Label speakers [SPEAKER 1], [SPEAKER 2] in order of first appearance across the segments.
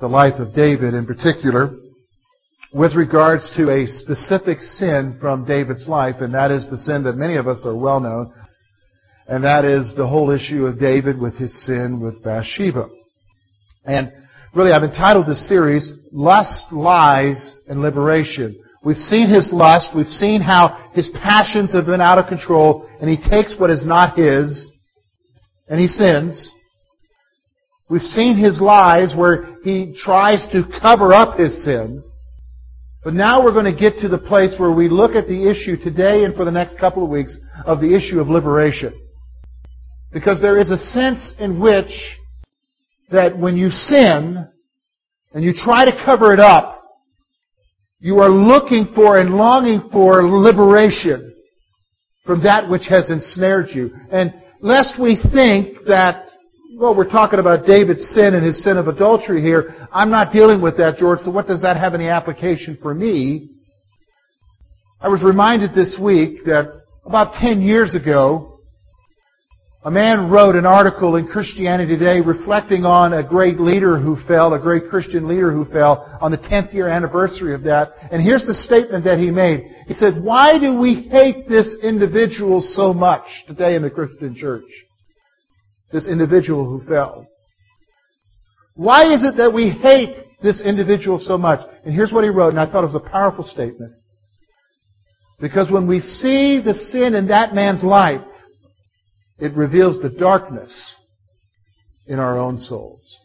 [SPEAKER 1] the life of David in particular with regards to a specific sin from David's life, and that is the sin that many of us are well known, and that is the whole issue of David with his sin with Bathsheba. And really, I've entitled this series, Lust, Lies, and Liberation. We've seen his lust, we've seen how his passions have been out of control, and he takes what is not his, and he sins. We've seen his lies where he tries to cover up his sin. But now we're going to get to the place where we look at the issue today and for the next couple of weeks of the issue of liberation. Because there is a sense in which that when you sin and you try to cover it up, you are looking for and longing for liberation from that which has ensnared you. And lest we think that, well, we're talking about David's sin and his sin of adultery here, I'm not dealing with that, George, so what does that have any application for me? I was reminded this week that about 10 years ago, a man wrote an article in Christianity Today reflecting on a great leader who fell, a great Christian leader who fell on the 10th year anniversary of that. And here's the statement that he made. He said, why do we hate this individual so much today in the Christian church? This individual who fell. Why is it that we hate this individual so much? And here's what he wrote, and I thought it was a powerful statement. Because when we see the sin in that man's life, it reveals the darkness in our own souls.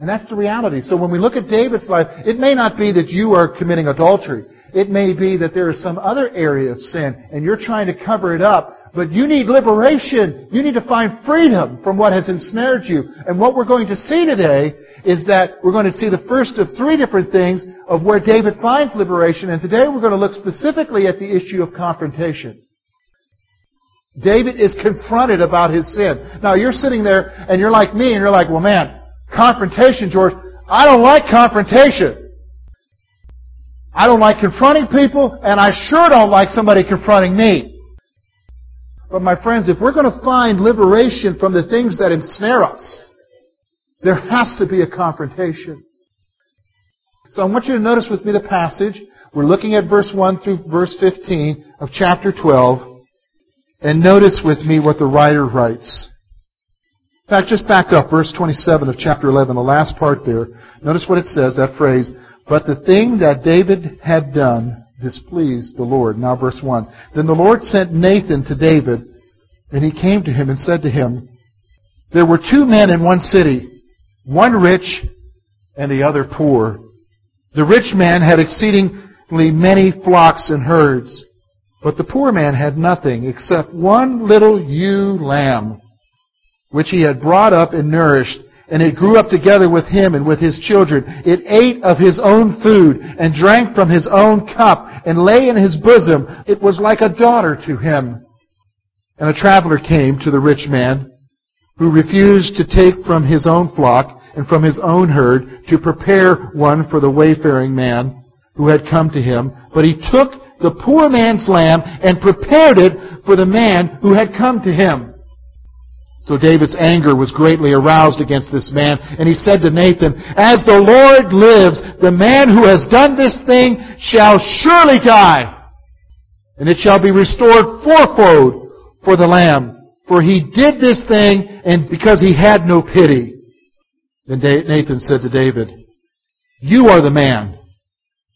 [SPEAKER 1] And that's the reality. So when we look at David's life, it may not be that you are committing adultery. It may be that there is some other area of sin and you're trying to cover it up. But you need liberation. You need to find freedom from what has ensnared you. And what we're going to see today is that we're going to see the first of three different things of where David finds liberation. And today we're going to look specifically at the issue of confrontation. David is confronted about his sin. Now you're sitting there and you're like me and you're like, well man, confrontation, George. I don't like confrontation. I don't like confronting people and I sure don't like somebody confronting me. But my friends, if we're going to find liberation from the things that ensnare us, there has to be a confrontation. So I want you to notice with me the passage. We're looking at verse 1 through verse 15 of chapter 12. And notice with me what the writer writes. In fact, just back up, verse 27 of chapter 11, the last part there. Notice what it says, that phrase, But the thing that David had done displeased the Lord. Now verse 1. Then the Lord sent Nathan to David, and he came to him and said to him, There were two men in one city, one rich and the other poor. The rich man had exceedingly many flocks and herds. But the poor man had nothing except one little ewe lamb, which he had brought up and nourished, and it grew up together with him and with his children. It ate of his own food and drank from his own cup and lay in his bosom. It was like a daughter to him. And a traveler came to the rich man, who refused to take from his own flock and from his own herd to prepare one for the wayfaring man who had come to him. But he took the poor man's lamb and prepared it for the man who had come to him. So David's anger was greatly aroused against this man, and he said to Nathan, As the Lord lives, the man who has done this thing shall surely die, and it shall be restored fourfold for the lamb. For he did this thing, and because he had no pity. Then Nathan said to David, You are the man.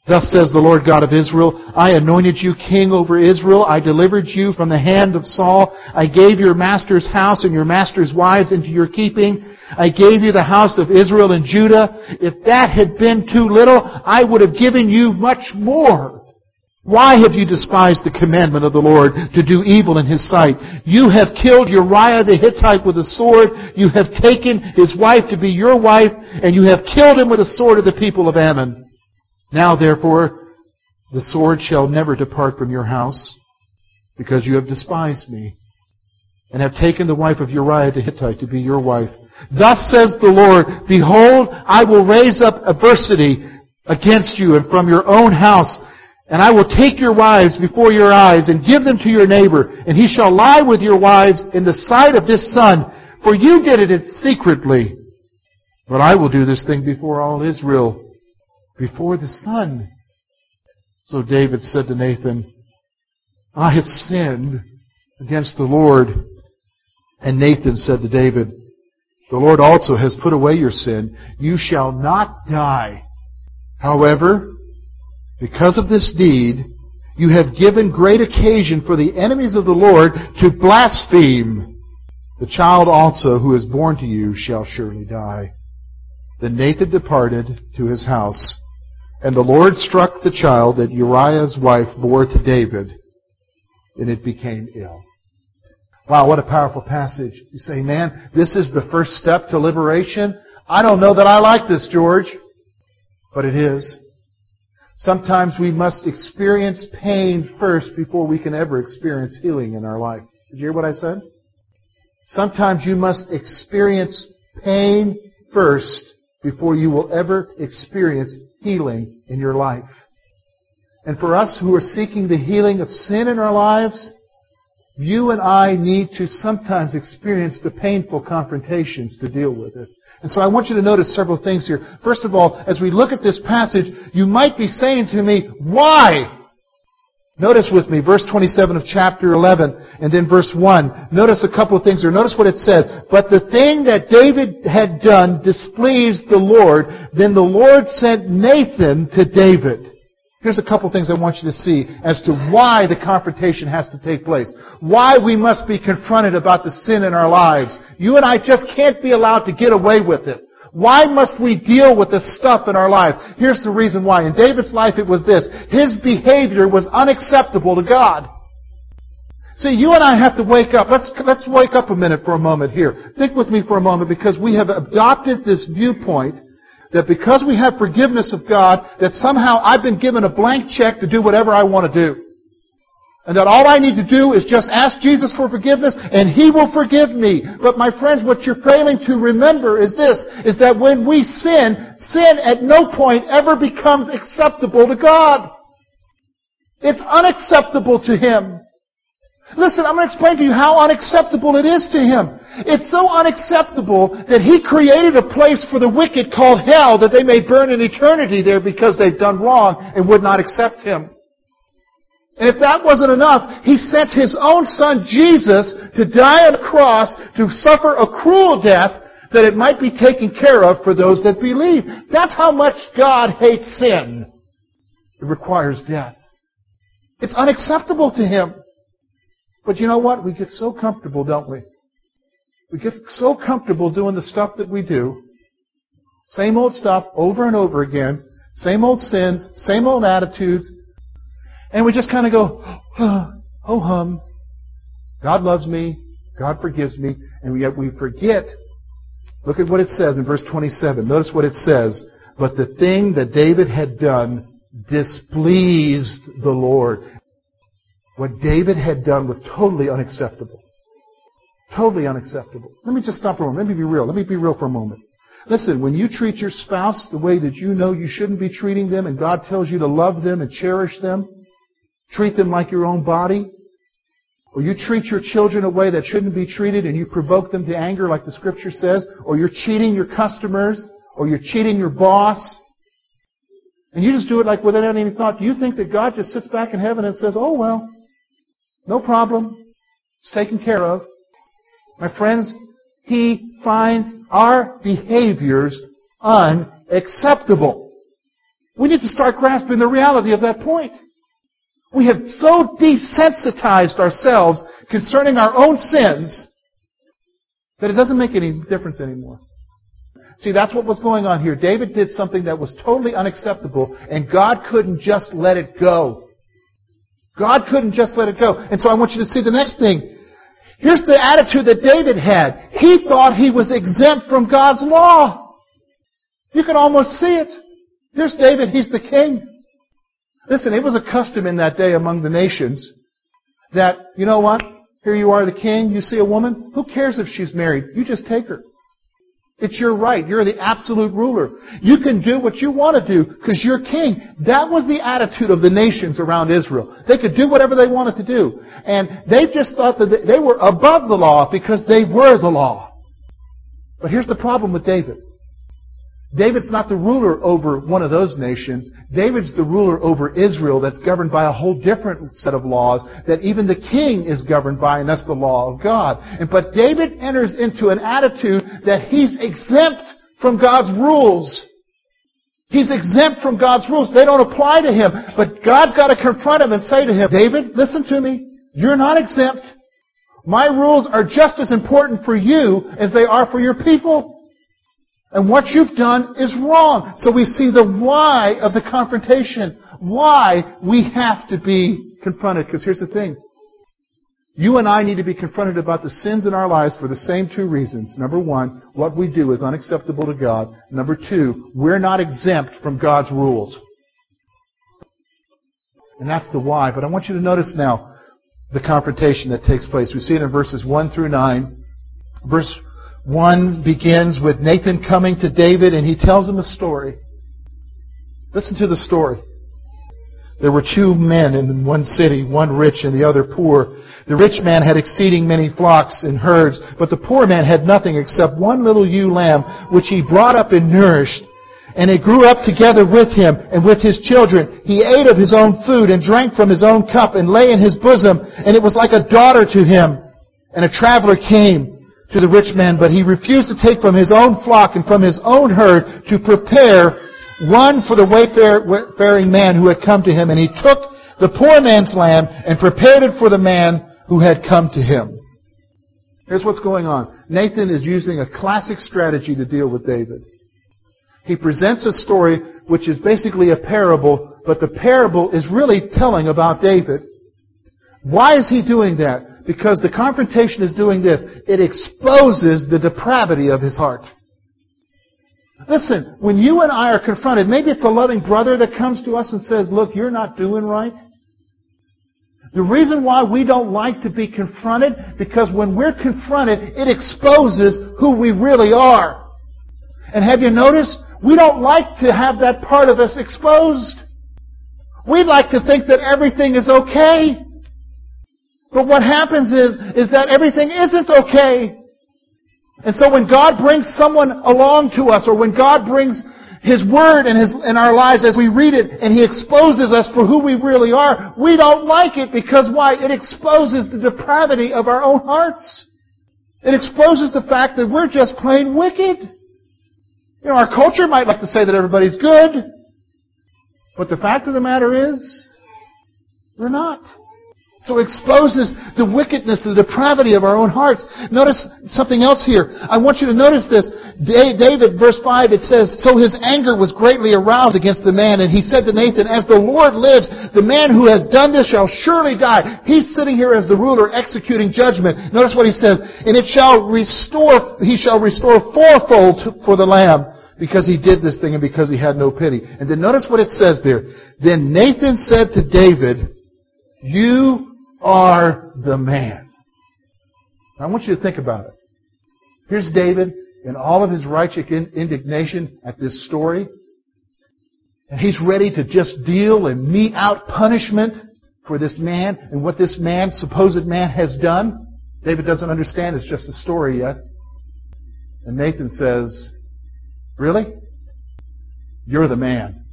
[SPEAKER 1] Thus says the Lord God of Israel, I anointed you king over Israel. I delivered you from the hand of Saul. I gave your master's house and your master's wives into your keeping. I gave you the house of Israel and Judah. If that had been too little, I would have given you much more. Why have you despised the commandment of the Lord to do evil in his sight? You have killed Uriah the Hittite with a sword. You have taken his wife to be your wife, and you have killed him with a sword of the people of Ammon. Now therefore, the sword shall never depart from your house, because you have despised me, and have taken the wife of Uriah the Hittite to be your wife. Thus says the Lord, Behold, I will raise up adversity against you and from your own house and I will take your wives before your eyes and give them to your neighbor, and he shall lie with your wives in the sight of this sun, for you did it secretly. But I will do this thing before all Israel, before the sun. So David said to Nathan, I have sinned against the Lord. And Nathan said to David, The Lord also has put away your sin. You shall not die. However, because of this deed, you have given great occasion for the enemies of the Lord to blaspheme. The child also who is born to you shall surely die. Then Nathan departed to his house, and the Lord struck the child that Uriah's wife bore to David, and it became ill. Wow, what a powerful passage. You say, man, this is the first step to liberation? I don't know that I like this, George. But it is. Sometimes we must experience pain first before we can ever experience healing in our life. Did you hear what I said? Sometimes you must experience pain first before you will ever experience healing in your life. And for us who are seeking the healing of sin in our lives, you and I need to sometimes experience the painful confrontations to deal with it. And so I want you to notice several things here. First of all, as we look at this passage, you might be saying to me, why? Notice with me verse 27 of chapter 11 and then verse 1. Notice a couple of things here. Notice what it says. But the thing that David had done displeased the Lord. Then the Lord sent Nathan to David. Here's a couple of things I want you to see as to why the confrontation has to take place. Why we must be confronted about the sin in our lives. You and I just can't be allowed to get away with it. Why must we deal with this stuff in our lives? Here's the reason why. In David's life it was this. His behavior was unacceptable to God. See, you and I have to wake up. Let's, let's wake up a minute for a moment here. Think with me for a moment because we have adopted this viewpoint that because we have forgiveness of God, that somehow I've been given a blank check to do whatever I want to do. And that all I need to do is just ask Jesus for forgiveness and He will forgive me. But my friends, what you're failing to remember is this, is that when we sin, sin at no point ever becomes acceptable to God. It's unacceptable to Him. Listen, I'm going to explain to you how unacceptable it is to him. It's so unacceptable that he created a place for the wicked called hell that they may burn in eternity there because they've done wrong and would not accept him. And if that wasn't enough, he sent his own son Jesus to die on a cross to suffer a cruel death that it might be taken care of for those that believe. That's how much God hates sin. It requires death. It's unacceptable to him. But you know what? We get so comfortable, don't we? We get so comfortable doing the stuff that we do. Same old stuff over and over again. Same old sins, same old attitudes. And we just kind of go, oh hum. God loves me. God forgives me. And yet we forget. Look at what it says in verse 27. Notice what it says. But the thing that David had done displeased the Lord. What David had done was totally unacceptable. Totally unacceptable. Let me just stop for a moment. Let me be real. Let me be real for a moment. Listen, when you treat your spouse the way that you know you shouldn't be treating them and God tells you to love them and cherish them, treat them like your own body, or you treat your children a way that shouldn't be treated and you provoke them to anger like the scripture says, or you're cheating your customers, or you're cheating your boss, and you just do it like without any thought, do you think that God just sits back in heaven and says, oh well, no problem. It's taken care of. My friends, He finds our behaviors unacceptable. We need to start grasping the reality of that point. We have so desensitized ourselves concerning our own sins that it doesn't make any difference anymore. See, that's what was going on here. David did something that was totally unacceptable, and God couldn't just let it go. God couldn't just let it go. And so I want you to see the next thing. Here's the attitude that David had. He thought he was exempt from God's law. You can almost see it. Here's David, he's the king. Listen, it was a custom in that day among the nations that, you know what? Here you are, the king. You see a woman. Who cares if she's married? You just take her. It's your right. You're the absolute ruler. You can do what you want to do because you're king. That was the attitude of the nations around Israel. They could do whatever they wanted to do. And they just thought that they were above the law because they were the law. But here's the problem with David. David's not the ruler over one of those nations. David's the ruler over Israel that's governed by a whole different set of laws that even the king is governed by, and that's the law of God. And, but David enters into an attitude that he's exempt from God's rules. He's exempt from God's rules. They don't apply to him. But God's got to confront him and say to him, David, listen to me. You're not exempt. My rules are just as important for you as they are for your people. And what you've done is wrong. So we see the why of the confrontation. Why we have to be confronted. Because here's the thing. You and I need to be confronted about the sins in our lives for the same two reasons. Number one, what we do is unacceptable to God. Number two, we're not exempt from God's rules. And that's the why. But I want you to notice now the confrontation that takes place. We see it in verses 1 through 9. Verse one begins with Nathan coming to David and he tells him a story. Listen to the story. There were two men in one city, one rich and the other poor. The rich man had exceeding many flocks and herds, but the poor man had nothing except one little ewe lamb, which he brought up and nourished. And it grew up together with him and with his children. He ate of his own food and drank from his own cup and lay in his bosom, and it was like a daughter to him. And a traveler came to the rich man, but he refused to take from his own flock and from his own herd to prepare one for the wayfaring man who had come to him. And he took the poor man's lamb and prepared it for the man who had come to him. Here's what's going on. Nathan is using a classic strategy to deal with David. He presents a story which is basically a parable, but the parable is really telling about David. Why is he doing that? Because the confrontation is doing this. It exposes the depravity of his heart. Listen, when you and I are confronted, maybe it's a loving brother that comes to us and says, look, you're not doing right. The reason why we don't like to be confronted, because when we're confronted, it exposes who we really are. And have you noticed? We don't like to have that part of us exposed. We'd like to think that everything is okay. But what happens is, is that everything isn't okay. And so when God brings someone along to us, or when God brings His Word in, His, in our lives as we read it, and He exposes us for who we really are, we don't like it because why? It exposes the depravity of our own hearts. It exposes the fact that we're just plain wicked. You know, our culture might like to say that everybody's good, but the fact of the matter is, we're not. So exposes the wickedness, the depravity of our own hearts. Notice something else here. I want you to notice this. David, verse 5, it says, So his anger was greatly aroused against the man, and he said to Nathan, As the Lord lives, the man who has done this shall surely die. He's sitting here as the ruler executing judgment. Notice what he says, And it shall restore, he shall restore fourfold for the lamb because he did this thing and because he had no pity. And then notice what it says there. Then Nathan said to David, You are the man. I want you to think about it. Here's David in all of his righteous indignation at this story. And he's ready to just deal and mete out punishment for this man and what this man, supposed man, has done. David doesn't understand it's just a story yet. And Nathan says, Really? You're the man.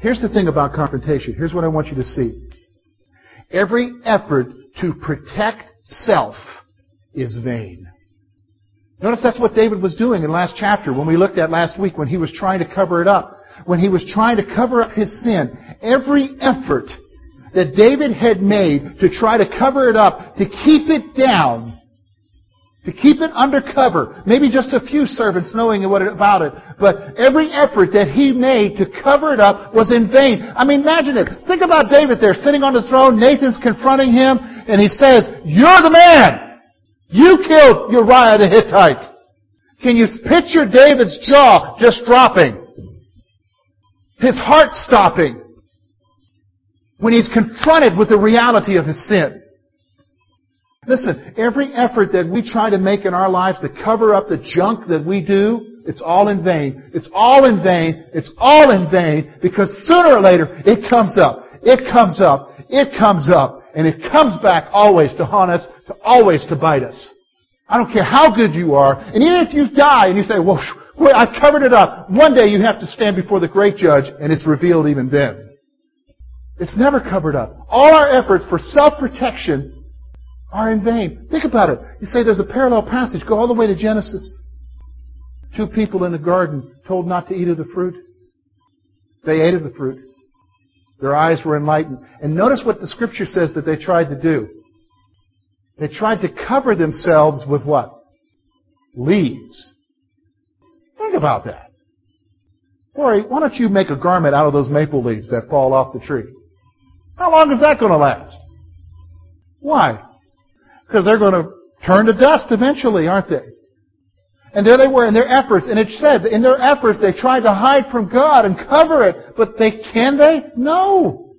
[SPEAKER 1] Here's the thing about confrontation. Here's what I want you to see. Every effort to protect self is vain. Notice that's what David was doing in last chapter when we looked at last week when he was trying to cover it up. When he was trying to cover up his sin. Every effort that David had made to try to cover it up, to keep it down, To keep it undercover. Maybe just a few servants knowing about it. But every effort that he made to cover it up was in vain. I mean, imagine it. Think about David there sitting on the throne. Nathan's confronting him and he says, You're the man! You killed Uriah the Hittite. Can you picture David's jaw just dropping? His heart stopping when he's confronted with the reality of his sin. Listen, every effort that we try to make in our lives to cover up the junk that we do, it's all in vain. It's all in vain. It's all in vain because sooner or later it comes up. It comes up. It comes up. And it comes back always to haunt us, to always to bite us. I don't care how good you are. And even if you die and you say, well, I've covered it up. One day you have to stand before the great judge and it's revealed even then. It's never covered up. All our efforts for self-protection are in vain. Think about it. You say there's a parallel passage. Go all the way to Genesis. Two people in the garden told not to eat of the fruit. They ate of the fruit. Their eyes were enlightened. And notice what the scripture says that they tried to do. They tried to cover themselves with what? Leaves. Think about that. Corey, why don't you make a garment out of those maple leaves that fall off the tree? How long is that going to last? Why? Because they're going to turn to dust eventually, aren't they? And there they were in their efforts, and it said in their efforts they tried to hide from God and cover it, but they can they? No.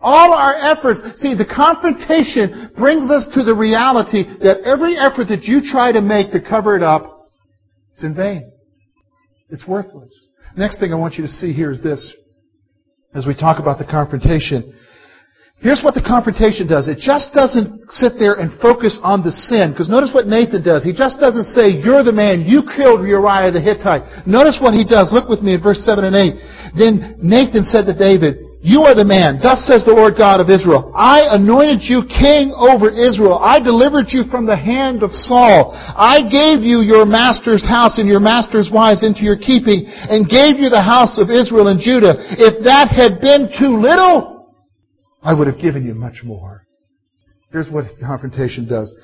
[SPEAKER 1] All our efforts, see, the confrontation brings us to the reality that every effort that you try to make to cover it up, it's in vain. It's worthless. Next thing I want you to see here is this. As we talk about the confrontation, Here's what the confrontation does. It just doesn't sit there and focus on the sin. Because notice what Nathan does. He just doesn't say, you're the man, you killed Uriah the Hittite. Notice what he does. Look with me at verse 7 and 8. Then Nathan said to David, you are the man. Thus says the Lord God of Israel. I anointed you king over Israel. I delivered you from the hand of Saul. I gave you your master's house and your master's wives into your keeping and gave you the house of Israel and Judah. If that had been too little, I would have given you much more. Here's what confrontation does.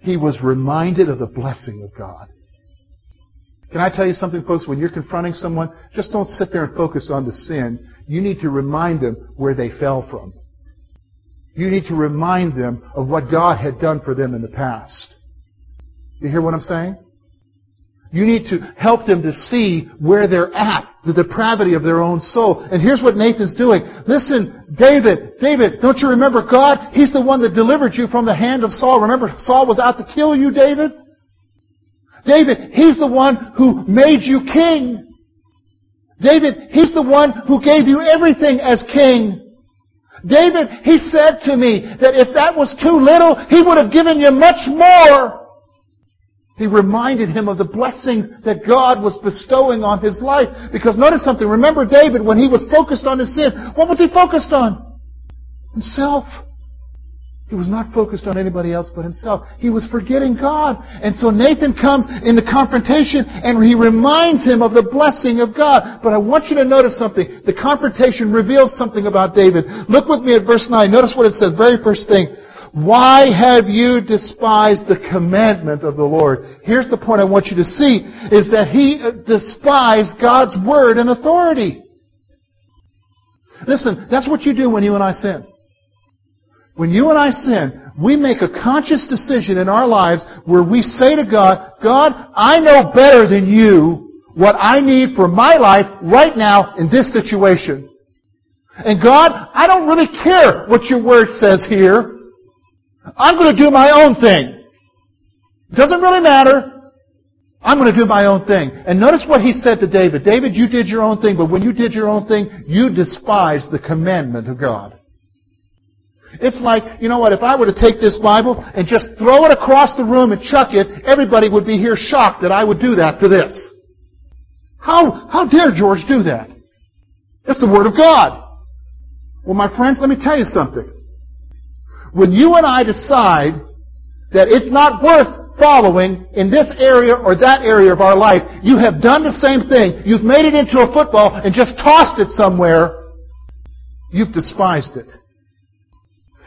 [SPEAKER 1] He was reminded of the blessing of God. Can I tell you something, folks? When you're confronting someone, just don't sit there and focus on the sin. You need to remind them where they fell from. You need to remind them of what God had done for them in the past. You hear what I'm saying? You need to help them to see where they're at, the depravity of their own soul. And here's what Nathan's doing. Listen, David, David, don't you remember God? He's the one that delivered you from the hand of Saul. Remember, Saul was out to kill you, David? David, He's the one who made you king. David, He's the one who gave you everything as king. David, He said to me that if that was too little, He would have given you much more. He reminded him of the blessings that God was bestowing on his life. Because notice something. Remember David, when he was focused on his sin, what was he focused on? Himself. He was not focused on anybody else but himself. He was forgetting God. And so Nathan comes in the confrontation and he reminds him of the blessing of God. But I want you to notice something. The confrontation reveals something about David. Look with me at verse 9. Notice what it says. Very first thing. Why have you despised the commandment of the Lord? Here's the point I want you to see, is that he uh, despised God's word and authority. Listen, that's what you do when you and I sin. When you and I sin, we make a conscious decision in our lives where we say to God, God, I know better than you what I need for my life right now in this situation. And God, I don't really care what your word says here. I'm going to do my own thing. It doesn't really matter. I'm going to do my own thing. And notice what he said to David. David, you did your own thing, but when you did your own thing, you despised the commandment of God. It's like, you know what, if I were to take this Bible and just throw it across the room and chuck it, everybody would be here shocked that I would do that to this. How, how dare George do that? It's the Word of God. Well, my friends, let me tell you something. When you and I decide that it's not worth following in this area or that area of our life, you have done the same thing. You've made it into a football and just tossed it somewhere. You've despised it.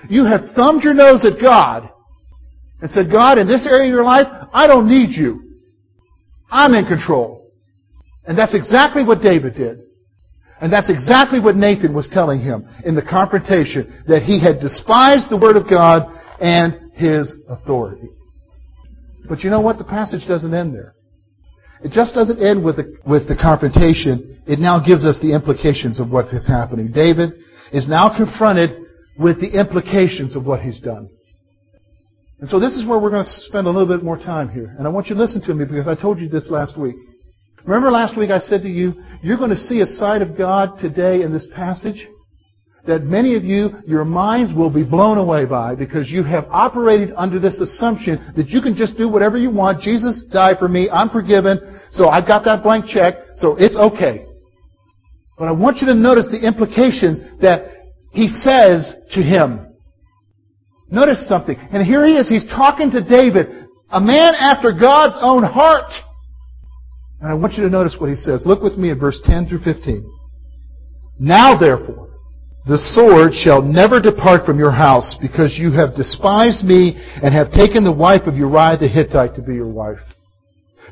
[SPEAKER 1] You have thumbed your nose at God and said, God, in this area of your life, I don't need you. I'm in control. And that's exactly what David did. And that's exactly what Nathan was telling him in the confrontation, that he had despised the Word of God and his authority. But you know what? The passage doesn't end there. It just doesn't end with the, with the confrontation. It now gives us the implications of what is happening. David is now confronted with the implications of what he's done. And so this is where we're going to spend a little bit more time here. And I want you to listen to me because I told you this last week. Remember last week I said to you, you're going to see a side of God today in this passage that many of you, your minds will be blown away by because you have operated under this assumption that you can just do whatever you want. Jesus died for me. I'm forgiven. So I've got that blank check. So it's okay. But I want you to notice the implications that he says to him. Notice something. And here he is. He's talking to David, a man after God's own heart. And I want you to notice what he says. Look with me at verse 10 through 15. Now therefore, the sword shall never depart from your house, because you have despised me and have taken the wife of Uriah the Hittite to be your wife.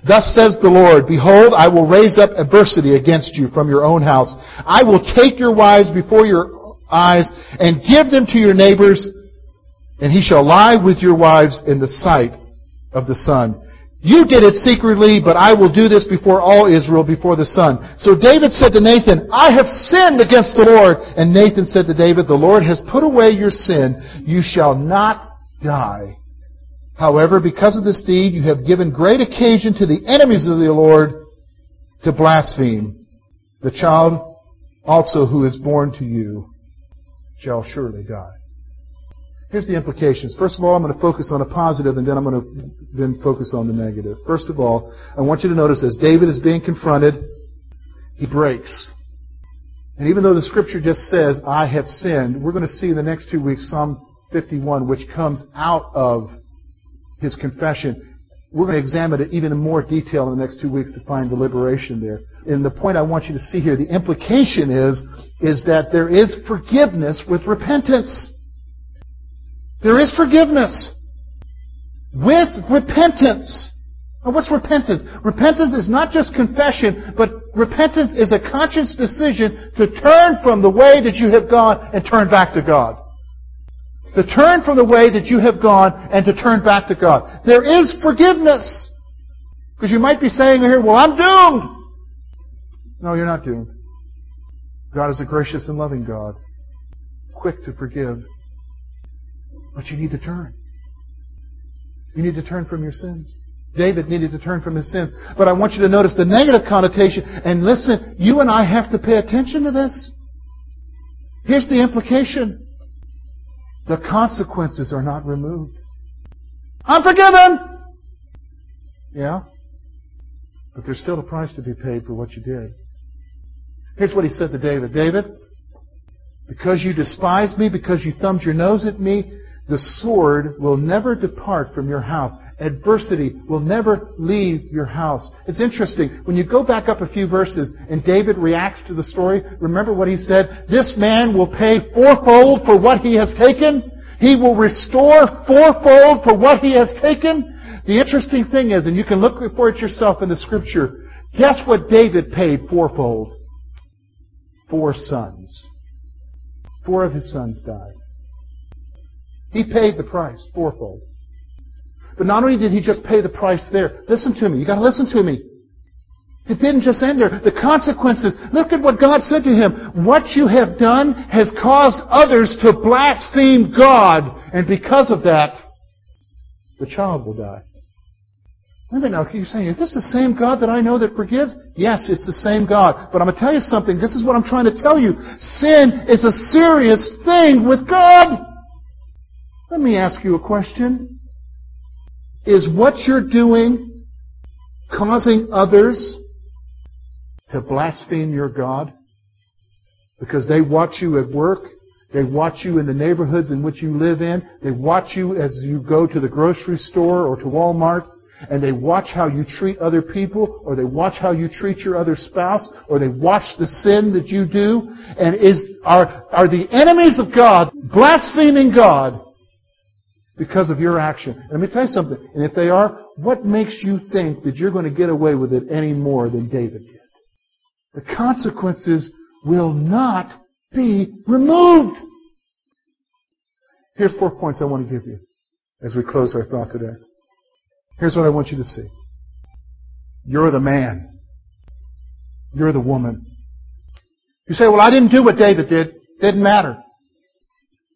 [SPEAKER 1] Thus says the Lord, Behold, I will raise up adversity against you from your own house. I will take your wives before your eyes and give them to your neighbors, and he shall lie with your wives in the sight of the sun. You did it secretly, but I will do this before all Israel, before the sun. So David said to Nathan, I have sinned against the Lord. And Nathan said to David, The Lord has put away your sin. You shall not die. However, because of this deed, you have given great occasion to the enemies of the Lord to blaspheme. The child also who is born to you shall surely die. Here's the implications. First of all, I'm going to focus on a positive and then I'm going to then focus on the negative. First of all, I want you to notice as David is being confronted, he breaks. And even though the scripture just says, I have sinned, we're going to see in the next two weeks Psalm 51, which comes out of his confession. We're going to examine it even in more detail in the next two weeks to find the liberation there. And the point I want you to see here, the implication is, is that there is forgiveness with repentance. There is forgiveness with repentance. Now, what's repentance? Repentance is not just confession, but repentance is a conscious decision to turn from the way that you have gone and turn back to God. To turn from the way that you have gone and to turn back to God. There is forgiveness. Because you might be saying here, well, I'm doomed. No, you're not doomed. God is a gracious and loving God, quick to forgive but you need to turn. You need to turn from your sins. David needed to turn from his sins. But I want you to notice the negative connotation. And listen, you and I have to pay attention to this. Here's the implication. The consequences are not removed. I'm forgiven! Yeah. But there's still a price to be paid for what you did. Here's what he said to David. David, because you despised me, because you thumbed your nose at me, the sword will never depart from your house. Adversity will never leave your house. It's interesting. When you go back up a few verses and David reacts to the story, remember what he said? This man will pay fourfold for what he has taken. He will restore fourfold for what he has taken. The interesting thing is, and you can look for it yourself in the scripture, guess what David paid fourfold? Four sons. Four of his sons died. He paid the price fourfold. But not only did he just pay the price there, listen to me. You gotta listen to me. It didn't just end there. The consequences, look at what God said to him. What you have done has caused others to blaspheme God. And because of that, the child will die. Wait a minute now, you're saying, is this the same God that I know that forgives? Yes, it's the same God. But I'm going to tell you something. This is what I'm trying to tell you. Sin is a serious thing with God. Let me ask you a question. Is what you're doing causing others to blaspheme your God? Because they watch you at work, they watch you in the neighborhoods in which you live in, they watch you as you go to the grocery store or to Walmart, and they watch how you treat other people, or they watch how you treat your other spouse, or they watch the sin that you do, and is, are, are the enemies of God blaspheming God because of your action. Let me tell you something. And if they are, what makes you think that you're going to get away with it any more than David did? The consequences will not be removed. Here's four points I want to give you as we close our thought today. Here's what I want you to see. You're the man. You're the woman. You say, well, I didn't do what David did. Didn't matter.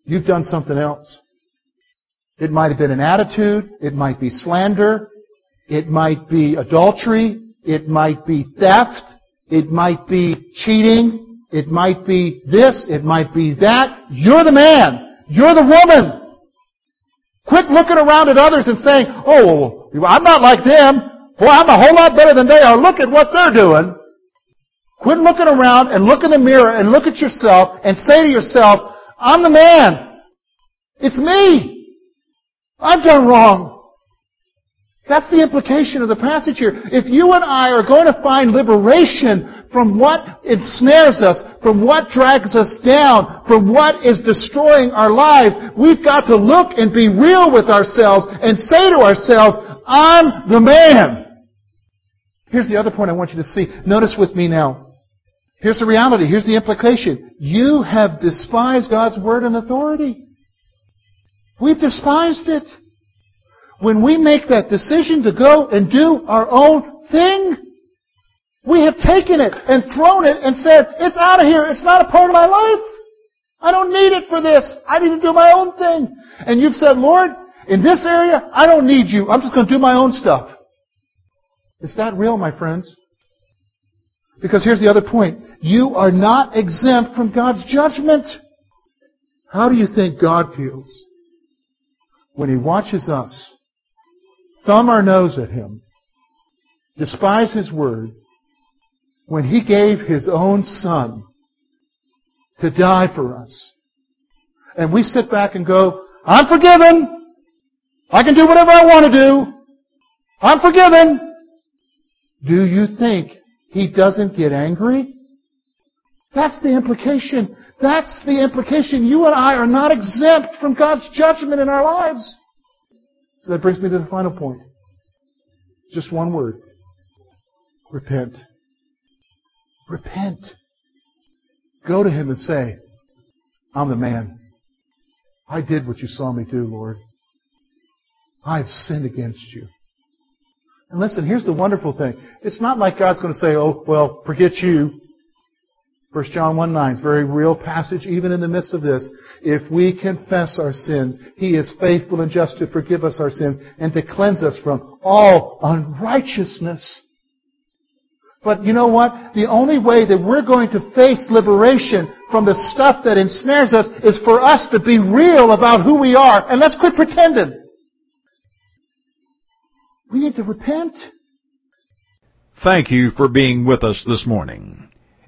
[SPEAKER 1] You've done something else. It might have been an attitude. It might be slander. It might be adultery. It might be theft. It might be cheating. It might be this. It might be that. You're the man. You're the woman. Quit looking around at others and saying, oh, I'm not like them. Boy, I'm a whole lot better than they are. Look at what they're doing. Quit looking around and look in the mirror and look at yourself and say to yourself, I'm the man. It's me. I've done wrong. That's the implication of the passage here. If you and I are going to find liberation from what ensnares us, from what drags us down, from what is destroying our lives, we've got to look and be real with ourselves and say to ourselves, I'm the man. Here's the other point I want you to see. Notice with me now. Here's the reality. Here's the implication. You have despised God's word and authority. We've despised it when we make that decision to go and do our own thing, we have taken it and thrown it and said, it's out of here. It's not a part of my life. I don't need it for this. I need to do my own thing. And you've said, Lord, in this area, I don't need you. I'm just going to do my own stuff. Is that real, my friends? Because here's the other point. You are not exempt from God's judgment. How do you think God feels when He watches us thumb our nose at him, despise his word, when he gave his own son to die for us. And we sit back and go, I'm forgiven. I can do whatever I want to do. I'm forgiven. Do you think he doesn't get angry? That's the implication. That's the implication. You and I are not exempt from God's judgment in our lives. So that brings me to the final point. Just one word. Repent. Repent. Go to Him and say, I'm the man. I did what you saw me do, Lord. I've sinned against you. And listen, here's the wonderful thing. It's not like God's going to say, oh, well, forget you. 1 John 1 9 is very real passage, even in the midst of this. If we confess our sins, He is faithful and just to forgive us our sins and to cleanse us from all unrighteousness. But you know what? The only way that we're going to face liberation from the stuff that ensnares us is for us to be real about who we are. And let's quit pretending. We need to repent.
[SPEAKER 2] Thank you for being with us this morning.